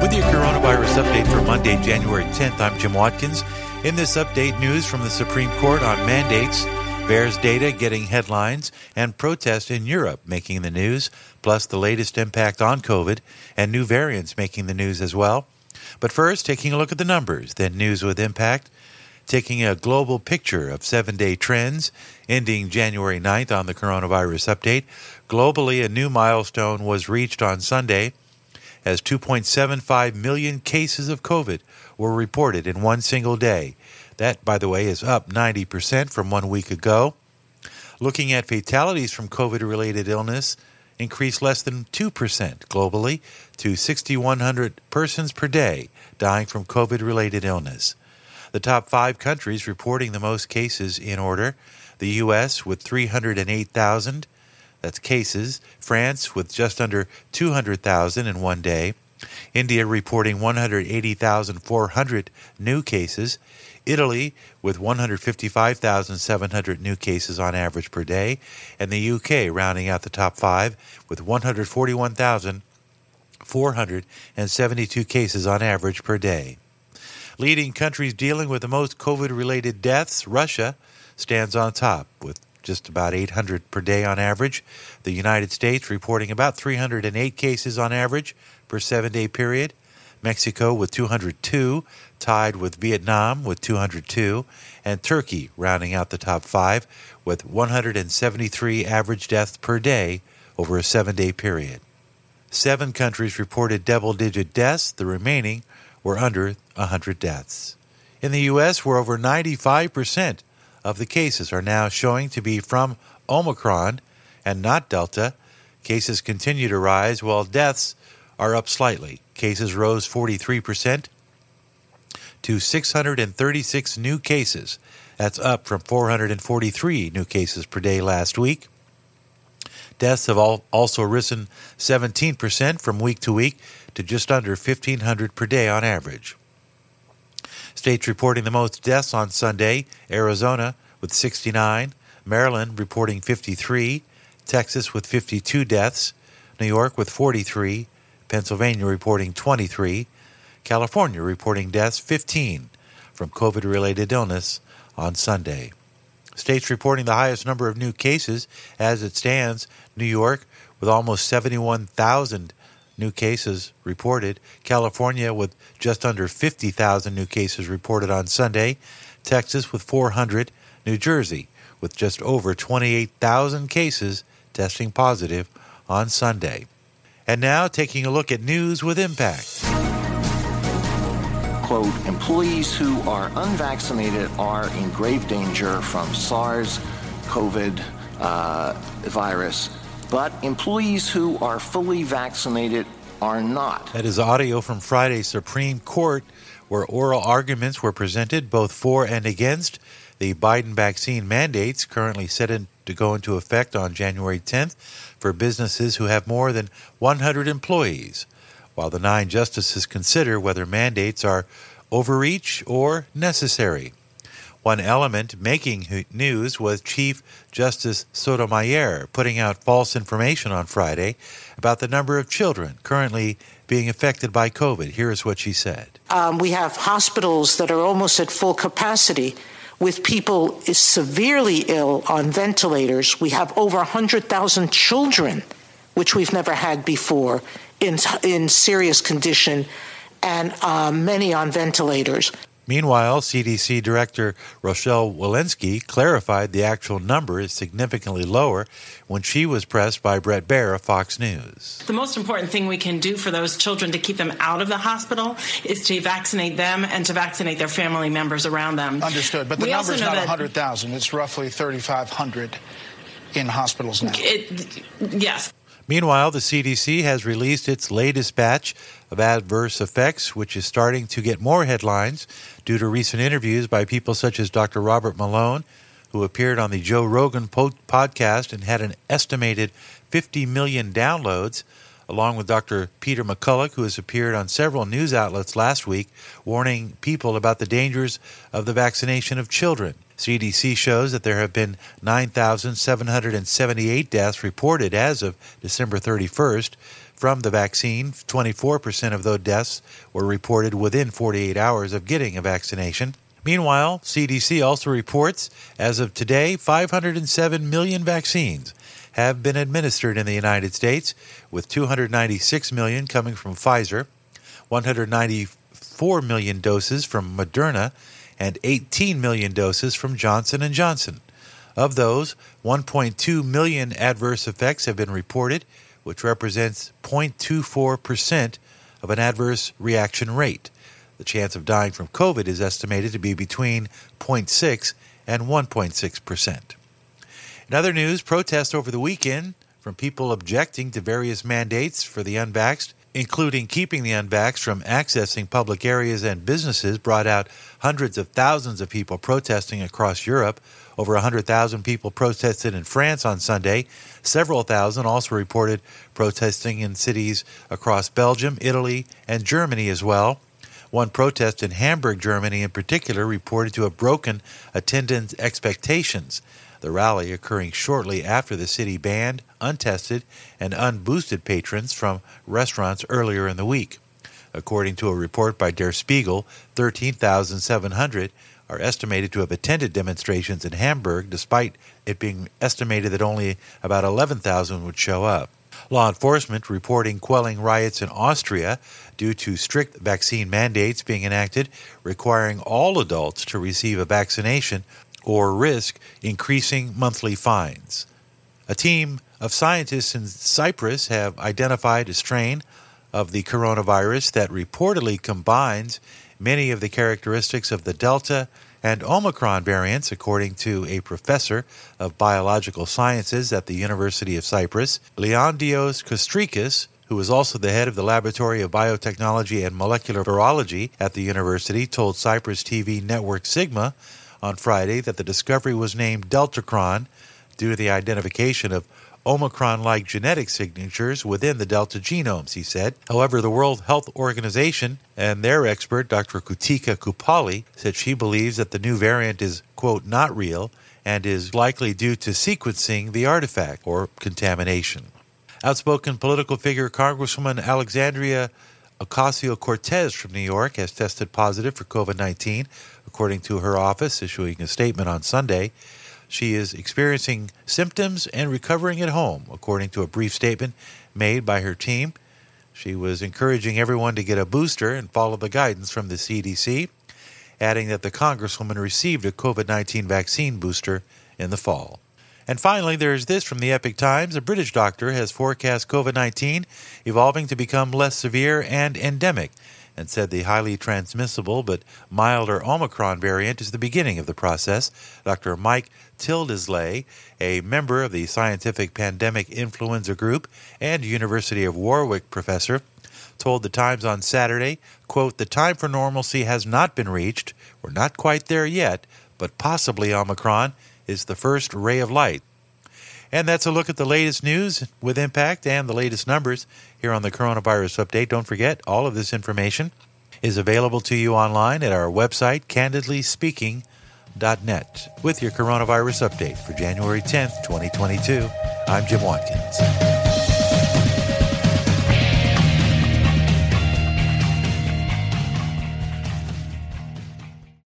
With your coronavirus update for Monday, January 10th, I'm Jim Watkins. In this update, news from the Supreme Court on mandates, VAERS data getting headlines, and protests in Europe making the news, plus the latest impact on COVID and new variants making the news as well. But first, taking a look at the numbers, then news with impact, taking a global picture of seven day trends, ending January 9th on the coronavirus update. Globally, a new milestone was reached on Sunday as 2.75 million cases of COVID were reported in one single day. That, by the way, is up 90% from one week ago. Looking at fatalities from COVID related illness, increased less than 2% globally to 6,100 persons per day dying from COVID related illness. The top five countries reporting the most cases in order the U.S. with 308,000, that's cases, France with just under 200,000 in one day, India reporting 180,400 new cases, Italy with 155,700 new cases on average per day, and the UK rounding out the top five with 141,472 cases on average per day. Leading countries dealing with the most COVID related deaths, Russia stands on top with just about 800 per day on average. The United States reporting about 308 cases on average per seven day period. Mexico with 202, tied with Vietnam with 202, and Turkey rounding out the top five with 173 average deaths per day over a seven day period. Seven countries reported double digit deaths, the remaining were under 100 deaths. In the U.S., where over 95% of the cases are now showing to be from Omicron and not Delta, cases continue to rise while deaths are up slightly. Cases rose 43% to 636 new cases. That's up from 443 new cases per day last week. Deaths have also risen 17% from week to week to just under 1,500 per day on average. States reporting the most deaths on Sunday Arizona with 69, Maryland reporting 53, Texas with 52 deaths, New York with 43, Pennsylvania reporting 23, California reporting deaths 15 from COVID related illness on Sunday. States reporting the highest number of new cases as it stands New York with almost 71,000 new cases reported, California with just under 50,000 new cases reported on Sunday, Texas with 400, New Jersey with just over 28,000 cases testing positive on Sunday. And now taking a look at news with impact. Quote, employees who are unvaccinated are in grave danger from SARS COVID uh, virus, but employees who are fully vaccinated are not. That is audio from Friday's Supreme Court, where oral arguments were presented both for and against the Biden vaccine mandates currently set in, to go into effect on January 10th for businesses who have more than 100 employees, while the nine justices consider whether mandates are overreach or necessary. One element making news was Chief Justice Sotomayor putting out false information on Friday about the number of children currently being affected by COVID. Here's what she said um, We have hospitals that are almost at full capacity with people severely ill on ventilators. We have over 100,000 children, which we've never had before, in, in serious condition, and uh, many on ventilators. Meanwhile, CDC Director Rochelle Walensky clarified the actual number is significantly lower when she was pressed by Bret Baier of Fox News. The most important thing we can do for those children to keep them out of the hospital is to vaccinate them and to vaccinate their family members around them. Understood. But the number is not 100,000, it's roughly 3,500 in hospitals now. It, yes. Meanwhile, the CDC has released its latest batch of adverse effects, which is starting to get more headlines due to recent interviews by people such as Dr. Robert Malone, who appeared on the Joe Rogan podcast and had an estimated 50 million downloads along with Dr. Peter McCullough, who has appeared on several news outlets last week warning people about the dangers of the vaccination of children. CDC shows that there have been 9,778 deaths reported as of December 31st from the vaccine. 24% of those deaths were reported within 48 hours of getting a vaccination. Meanwhile, CDC also reports as of today 507 million vaccines have been administered in the United States, with 296 million coming from Pfizer, 194 million doses from Moderna, and 18 million doses from Johnson & Johnson. Of those, 1.2 million adverse effects have been reported, which represents 0.24% of an adverse reaction rate. The chance of dying from COVID is estimated to be between 0.6 and 1.6%. In other news, protests over the weekend from people objecting to various mandates for the unvaxxed, including keeping the unvaxxed from accessing public areas and businesses, brought out hundreds of thousands of people protesting across Europe. Over 100,000 people protested in France on Sunday. Several thousand also reported protesting in cities across Belgium, Italy, and Germany as well. One protest in Hamburg, Germany, in particular, reported to have broken attendance expectations the rally occurring shortly after the city banned untested and unboosted patrons from restaurants earlier in the week. According to a report by Der Spiegel, 13,700 are estimated to have attended demonstrations in Hamburg, despite it being estimated that only about 11,000 would show up. Law enforcement reporting quelling riots in Austria due to strict vaccine mandates being enacted requiring all adults to receive a vaccination or risk increasing monthly fines. A team of scientists in Cyprus have identified a strain of the coronavirus that reportedly combines many of the characteristics of the Delta and Omicron variants, according to a professor of biological sciences at the University of Cyprus, Leondios Kostrikis, who is also the head of the Laboratory of Biotechnology and Molecular Virology at the university, told Cyprus TV network Sigma on Friday that the discovery was named Deltacron due to the identification of Omicron like genetic signatures within the Delta genomes, he said. However, the World Health Organization and their expert, Dr. Krutika Kuppalli, said she believes that the new variant is, quote, not real and is likely due to sequencing the artifact or contamination. Outspoken political figure Congresswoman Alexandria Ocasio Cortez from New York has tested positive for COVID 19, according to her office, issuing a statement on Sunday. She is experiencing symptoms and recovering at home, according to a brief statement made by her team. She was encouraging everyone to get a booster and follow the guidance from the CDC, adding that the Congresswoman received a COVID 19 vaccine booster in the fall. And finally, there's this from the Epoch Times. A British doctor has forecast COVID 19 evolving to become less severe and endemic, and said the highly transmissible but milder Omicron variant is the beginning of the process. Dr. Mike Tildesley, a member of the Scientific Pandemic Influenza Group and University of Warwick professor, told the Times on Saturday, quote, "The time for normalcy has not been reached. We're not quite there yet, but possibly Omicron is the first ray of light. And that's a look at the latest news with impact and the latest numbers here on the Coronavirus Update. Don't forget, all of this information is available to you online at our website, candidlyspeaking.net. With your Coronavirus Update for January 10th, 2022, I'm Jim Watkins.